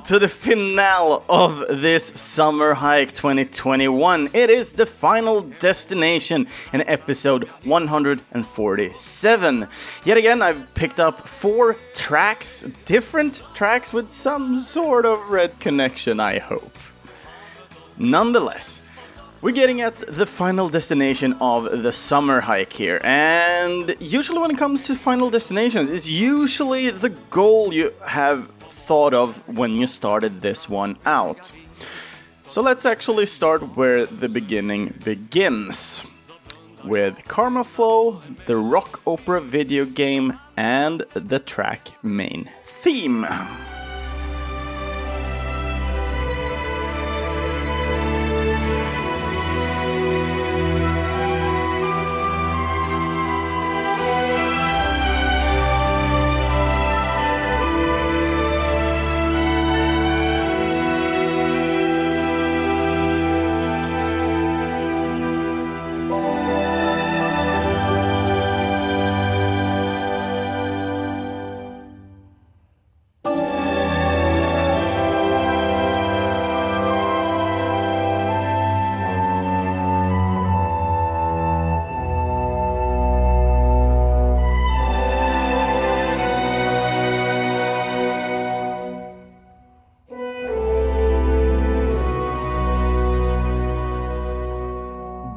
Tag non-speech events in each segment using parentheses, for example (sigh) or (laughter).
to the finale of this summer hike 2021. It is the final destination in episode 147. Yet again, I've picked up four tracks, different tracks with some sort of red connection, I hope. Nonetheless, we're getting at the final destination of the summer hike here, and usually when it comes to final destinations, it's usually the goal you have thought of when you started this one out. So let's actually start where the beginning begins with Karma Flow, the rock opera video game, and the track main theme.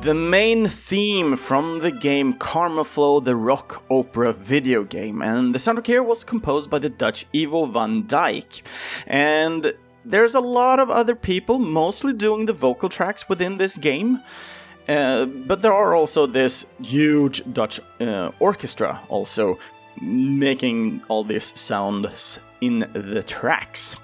The main theme from the game Karma Flow, the rock opera video game, and the soundtrack here was composed by the Dutch Ivo van Dijk. And there's a lot of other people mostly doing the vocal tracks within this game. Uh, but there are also this huge Dutch uh, orchestra also making all these sounds in the tracks.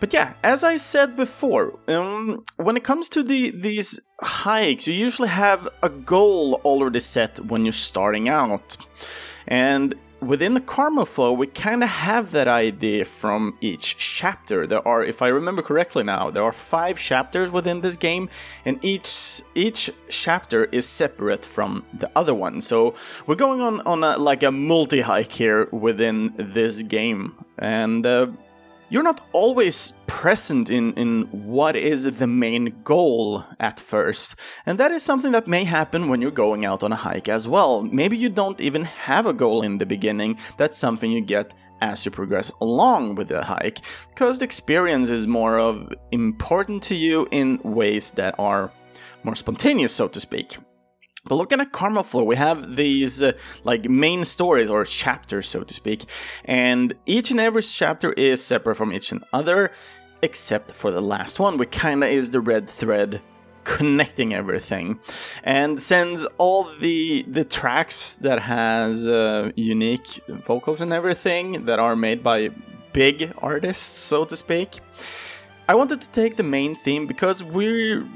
But yeah, as I said before, um, when it comes to the these hikes, you usually have a goal already set when you're starting out. And within the Karma Flow, we kind of have that idea from each chapter. There are, if I remember correctly now, there are five chapters within this game, and each each chapter is separate from the other one. So we're going on on a, like a multi hike here within this game, and uh, you're not always present in, in what is the main goal at first. And that is something that may happen when you're going out on a hike as well. Maybe you don't even have a goal in the beginning, that's something you get as you progress along with the hike, because the experience is more of important to you in ways that are more spontaneous, so to speak. But looking at Karma Flow, we have these uh, like main stories or chapters, so to speak, and each and every chapter is separate from each and other, except for the last one, which kinda is the red thread connecting everything. And sends all the the tracks that has uh, unique vocals and everything that are made by big artists, so to speak, I wanted to take the main theme because we're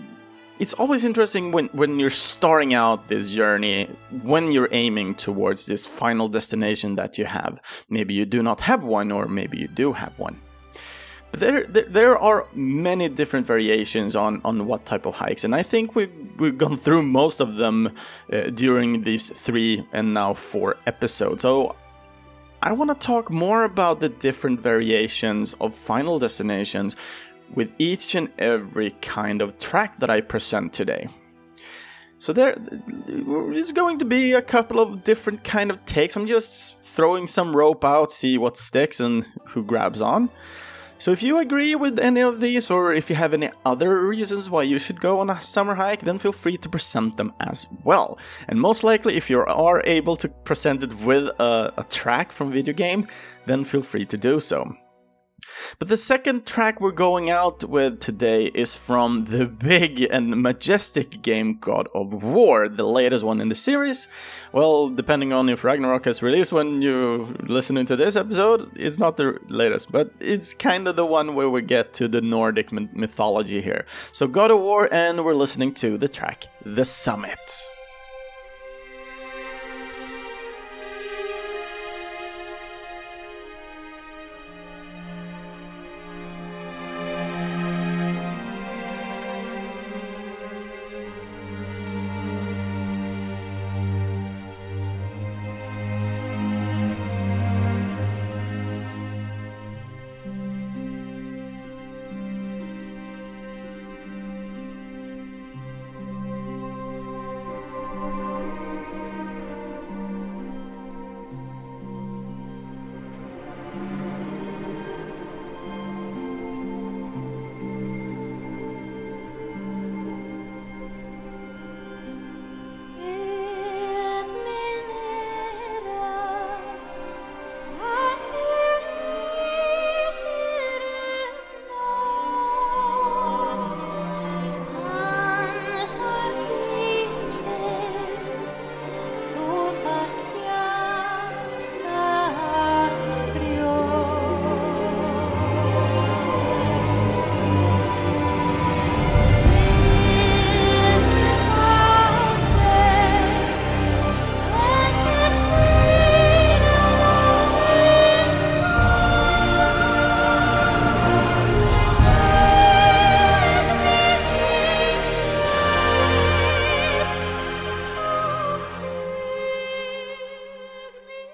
it's always interesting when, when you're starting out this journey, when you're aiming towards this final destination that you have. Maybe you do not have one, or maybe you do have one. But there, there, there are many different variations on, on what type of hikes, and I think we've, we've gone through most of them uh, during these three and now four episodes. So I want to talk more about the different variations of final destinations with each and every kind of track that I present today. So there is going to be a couple of different kind of takes. I'm just throwing some rope out, see what sticks and who grabs on. So if you agree with any of these, or if you have any other reasons why you should go on a summer hike, then feel free to present them as well. And most likely, if you are able to present it with a, a track from video game, then feel free to do so. But the second track we're going out with today is from the big and majestic game God of War, the latest one in the series. Well, depending on if Ragnarok has released when you're listening to this episode, it's not the latest, but it's kind of the one where we get to the Nordic mythology here. So God of War, and we're listening to the track The Summit.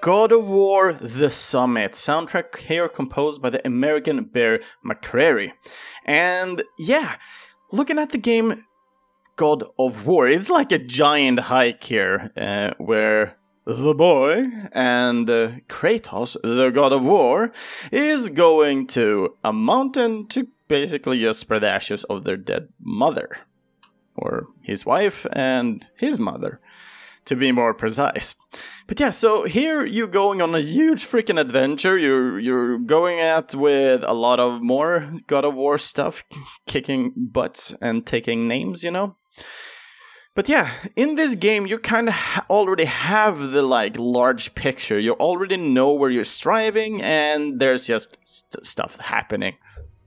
God of War The Summit, soundtrack here composed by the American Bear McCreary. And yeah, looking at the game God of War, it's like a giant hike here uh, where the boy and uh, Kratos, the god of war, is going to a mountain to basically just spread ashes of their dead mother. Or his wife and his mother, to be more precise. But yeah, so here you're going on a huge freaking adventure. You're you're going out with a lot of more God of War stuff, kicking butts and taking names, you know. But yeah, in this game, you kind of ha- already have the like large picture. You already know where you're striving, and there's just st- stuff happening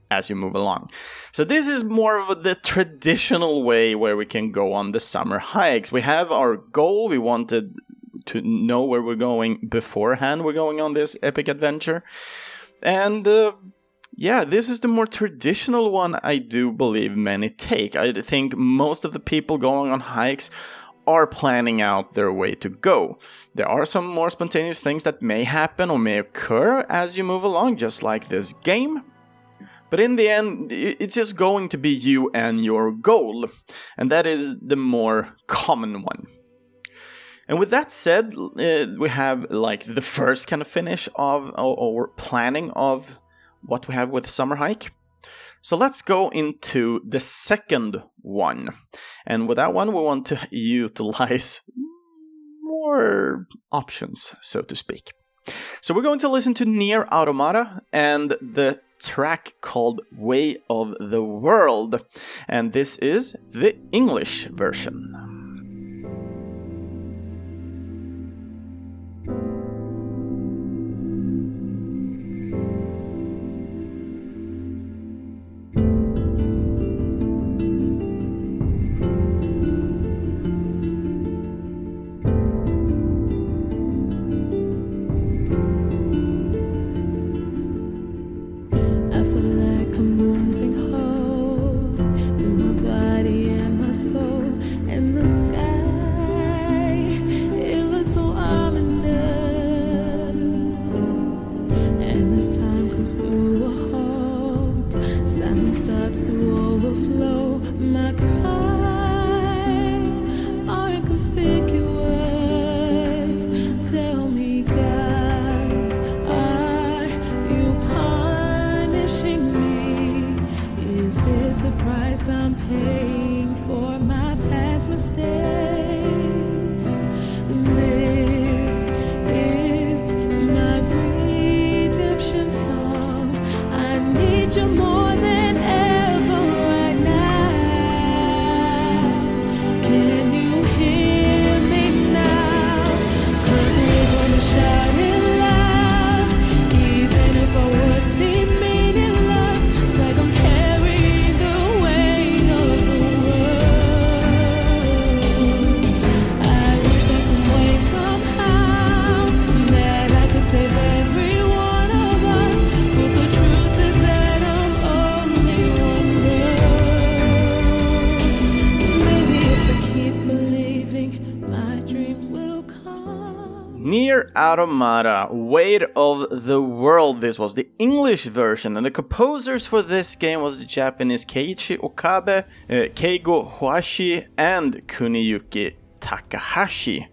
as you move along. So this is more of the traditional way where we can go on the summer hikes. We have our goal. We wanted to know where we're going beforehand. We're going on this epic adventure, and uh, yeah, this is the more traditional one I do believe many take. I think most of the people going on hikes are planning out their way to go. There are some more spontaneous things that may happen or may occur as you move along, just like this game. But in the end, it's just going to be you and your goal, and that is the more common one. And with that said, uh, we have like the first kind of finish of or, planning of what we have with Summer Hike. So let's go into the second one. And with that one, we want to utilize more options, so to speak. So we're going to listen to Nier Automata and the track called Weight of the World. And this is the English version. Automata, Weight of the World. This was the English version, and the composers for this game was the Japanese Keiichi Okabe, uh, Keigo Hoashi, and Kuniyuki Takahashi.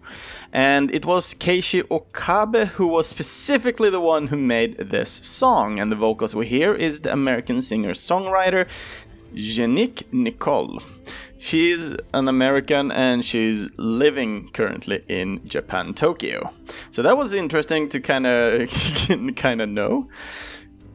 And it was Keiichi Okabe who was specifically the one who made this song, and the vocals we hear is the American singer-songwriter J'Nique Nicole. She's an American and she's living currently in Japan, Tokyo. So that was interesting to kind of (laughs) kind of know.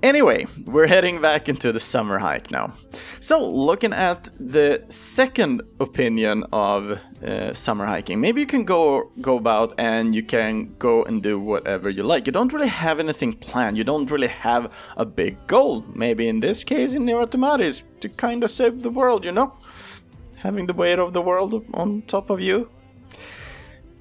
Anyway, we're heading back into the summer hike now. So, looking at the second opinion of uh, summer hiking, maybe you can go go about and you can go and do whatever you like. You don't really have anything planned. You don't really have a big goal. Maybe in this case, in Nier Automata, is to kind of save the world. You know having the weight of the world on top of you.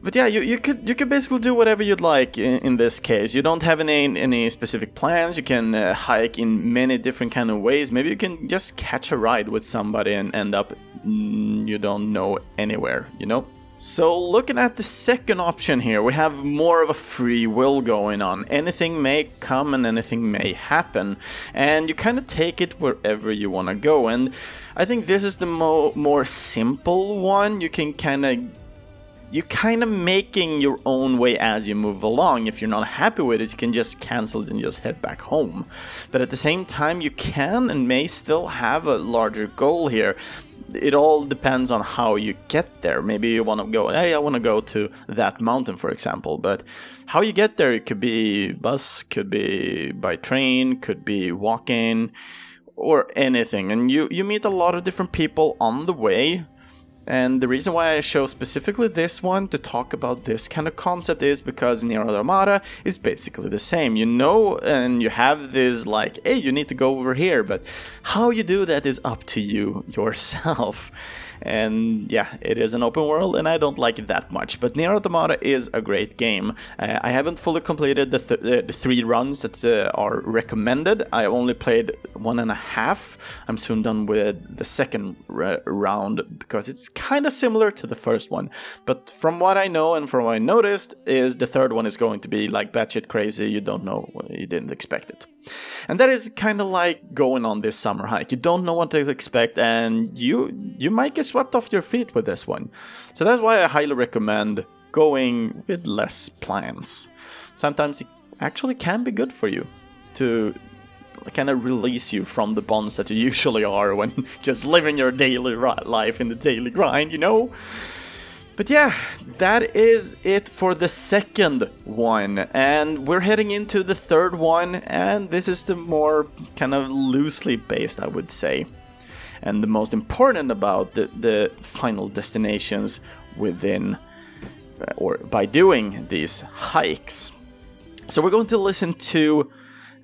But yeah, you, you could you could basically do whatever you'd like in, in this case. You don't have any any specific plans. You can uh, hike in many different kind of ways. Maybe you can just catch a ride with somebody and end up mm, you don't know anywhere. You know. So, looking at the second option here, we have more of a free will going on. Anything may come and anything may happen, and you kind of take it wherever you want to go. And I think this is the mo- more simple one. You can kind of you're kind of making your own way as you move along. If you're not happy with it, you can just cancel it and just head back home. But at the same time, you can and may still have a larger goal here it all depends on how you get there. Maybe you want to go, hey, I want to go to that mountain, for example. But how you get there, it could be bus, could be by train, could be walking, or anything. And you you meet a lot of different people on the way. And the reason why I show specifically this one to talk about this kind of concept is because Nier Automata is basically the same. You know, and you have this like, hey, you need to go over here, but how you do that is up to you yourself. And yeah, it is an open world, and I don't like it that much. But Nier Automata is a great game. Uh, I haven't fully completed the, th- the three runs that uh, are recommended. I only played one and a half. I'm soon done with the second r- round because it's kind of similar to the first one. But from what I know and from what I noticed, is the third one is going to be like batshit crazy. You don't know, you didn't expect it. And that is kind of like going on this summer hike. You don't know what to expect, and you you might get swept off your feet with this one. So that's why I highly recommend going with less plans. Sometimes it actually can be good for you to kind of release you from the bonds that you (laughs) usually are when (laughs) just living your daily life in the daily grind, you know? But yeah, that is it for the second one. And we're heading into the third one, and this is the more kind of loosely based, I would say. And the most important about the, the final destinations within uh, or by doing these hikes. So we're going to listen to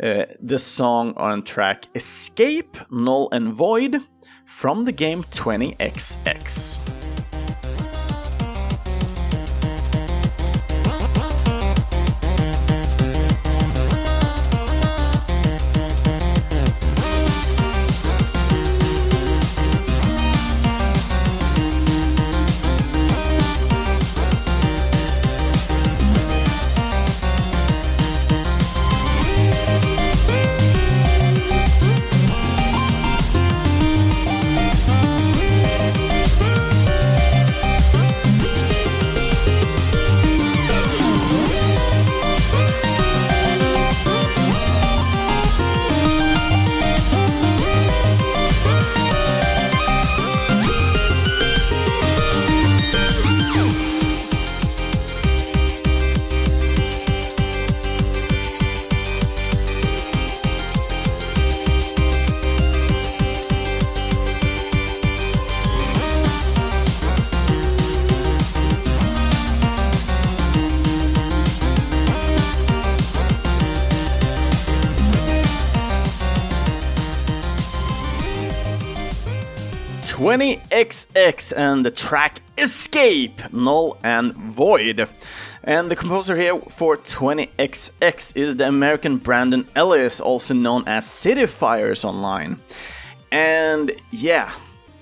uh, the song on track Escape, Null and Void from the game 20XX. 20XX and the track Escape, Null and Void. And the composer here for 20XX is the American Brandon Ellis, also known as City Fires Online. And yeah,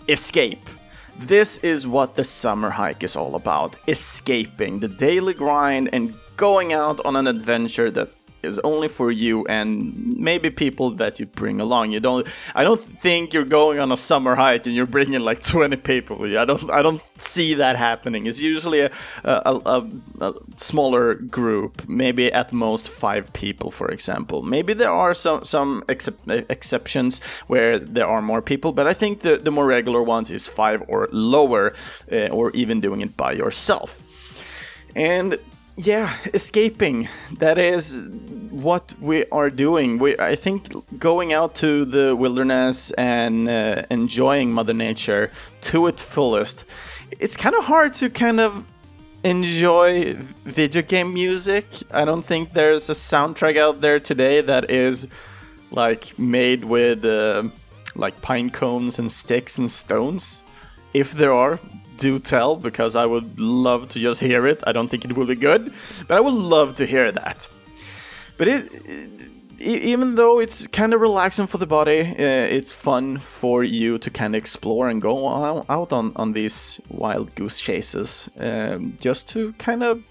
Escape. This is what the summer hike is all about escaping the daily grind and going out on an adventure that is only for you and maybe people that you bring along. You don't. I don't think you're going on a summer hike and you're bringing like (laughs) 20 people. I don't. I don't see that happening. It's usually a a, a, a smaller group, maybe at most five people, for example. Maybe there are some some exceptions where there are more people, but I think the the more regular ones is five or lower, uh, or even doing it by yourself. And yeah, escaping. That is what we are doing. We, I think, going out to the wilderness and uh, enjoying Mother Nature to its fullest. It's kind of hard to kind of enjoy video game music. I don't think there's a soundtrack out there today that is like made with uh, like pine cones and sticks and stones. If there are, do tell because I would love to just hear it. I don't think it will be good, but I would love to hear that. But it, even though it's kind of relaxing for the body, uh, it's fun for you to kind of explore and go out on, on these wild goose chases um, just to kind of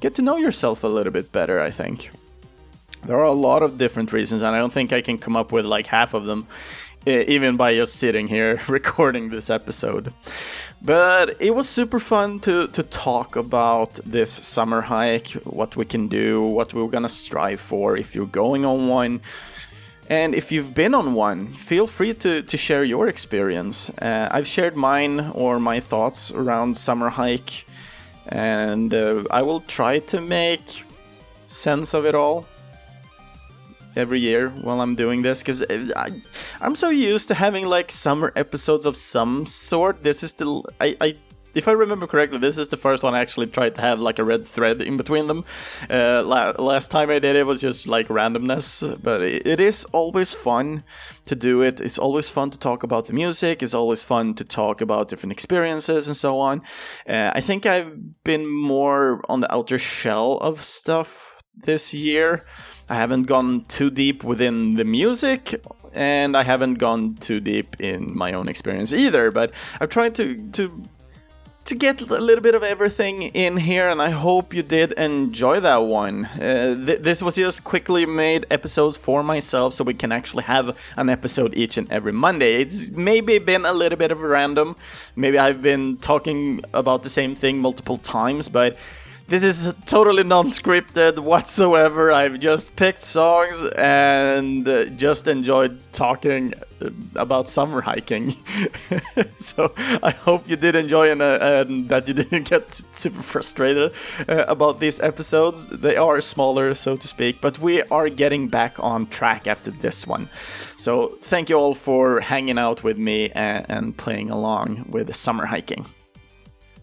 get to know yourself a little bit better, I think. There are a lot of different reasons, and I don't think I can come up with like half of them, even by just sitting here (laughs) recording this episode. But it was super fun to, to talk about this summer hike, what we can do, what we're gonna strive for if you're going on one. And if you've been on one, feel free to, to share your experience. Uh, I've shared mine or my thoughts around summer hike, and uh, I will try to make sense of it all every year while I'm doing this because I'm so used to having like summer episodes of some sort. This is the I, I if I remember correctly, this is the first one I actually tried to have like a red thread in between them. Uh, la- last time I did it was just like randomness, but it, it is always fun to do it. It's always fun to talk about the music. It's always fun to talk about different experiences and so on. Uh, I think I've been more on the outer shell of stuff this year. I haven't gone too deep within the music, and I haven't gone too deep in my own experience either. But I've tried to to to get a little bit of everything in here, and I hope you did enjoy that one. Uh, th- this was just quickly made episodes for myself, so we can actually have an episode each and every Monday. It's maybe been a little bit of a random. Maybe I've been talking about the same thing multiple times, but this is totally non-scripted whatsoever. I've just picked songs and uh, just enjoyed talking uh, about summer hiking. (laughs) so I hope you did enjoy and, uh, and that you didn't get super frustrated uh, about these episodes. They are smaller, so to speak, but we are getting back on track after this one. So thank you all for hanging out with me and, and playing along with summer hiking.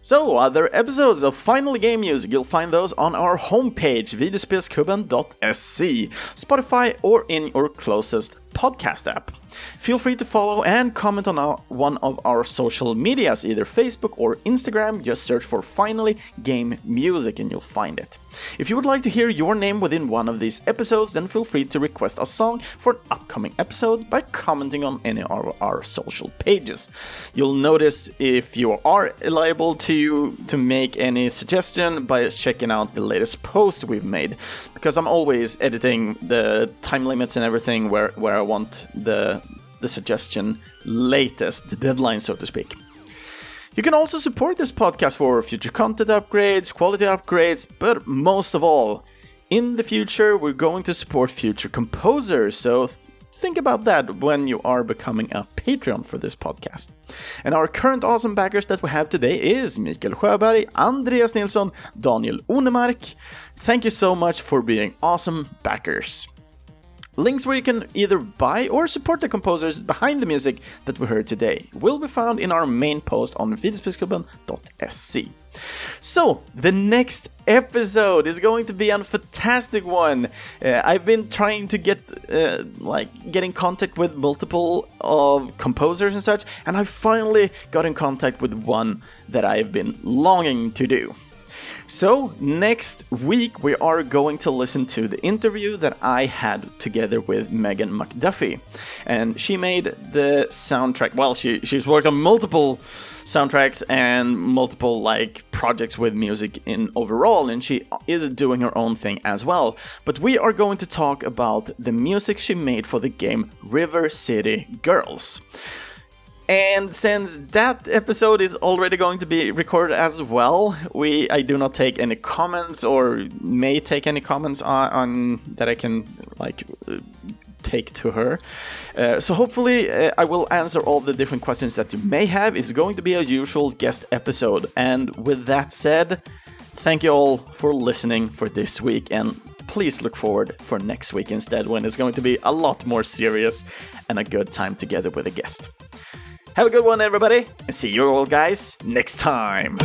So, other episodes of Final Game Music, you'll find those on our homepage, videospelsklubben.se, Spotify, or in your closest podcast app. Feel free to follow and comment on our, one of our social medias, either Facebook or Instagram. Just search for Finally Game Music and you'll find it. If you would like to hear your name within one of these episodes, then feel free to request a song for an upcoming episode by commenting on any of our social pages. You'll notice if you are liable to to make any suggestion by checking out the latest post we've made, because I'm always editing the time limits and everything where where I want the the suggestion latest, the deadline, so to speak. You can also support this podcast for future content upgrades, quality upgrades, but most of all, in the future, we're going to support future composers, so think about that when you are becoming a Patreon for this podcast. And our current awesome backers that we have today is Mikael Sjöberg, Andreas Nilsson, Daniel Onemark. Thank you so much for being awesome backers. Links where you can either buy or support the composers behind the music that we heard today will be found in our main post on videospelsklubben.se. So, the next episode is going to be a fantastic one. Uh, I've been trying to get, uh, like, get in contact with multiple of composers and such, and I finally got in contact with one that I've been longing to do. So, next week we are going to listen to the interview that I had together with Megan McDuffee. And she made the soundtrack. Well, she, she's worked on multiple soundtracks and multiple like projects with music in overall and she is doing her own thing as well but we are going to talk about the music she made for the game river city girls and since that episode is already going to be recorded as well, we I do not take any comments or may take any comments on, on that I can like take to her. Uh, so hopefully uh, I will answer all the different questions that you may have. It's going to be a usual guest episode. And with that said, thank you all for listening for this week and please look forward for next week instead when it's going to be a lot more serious and a good time together with a guest. Have a good one, everybody, and see you all guys next time.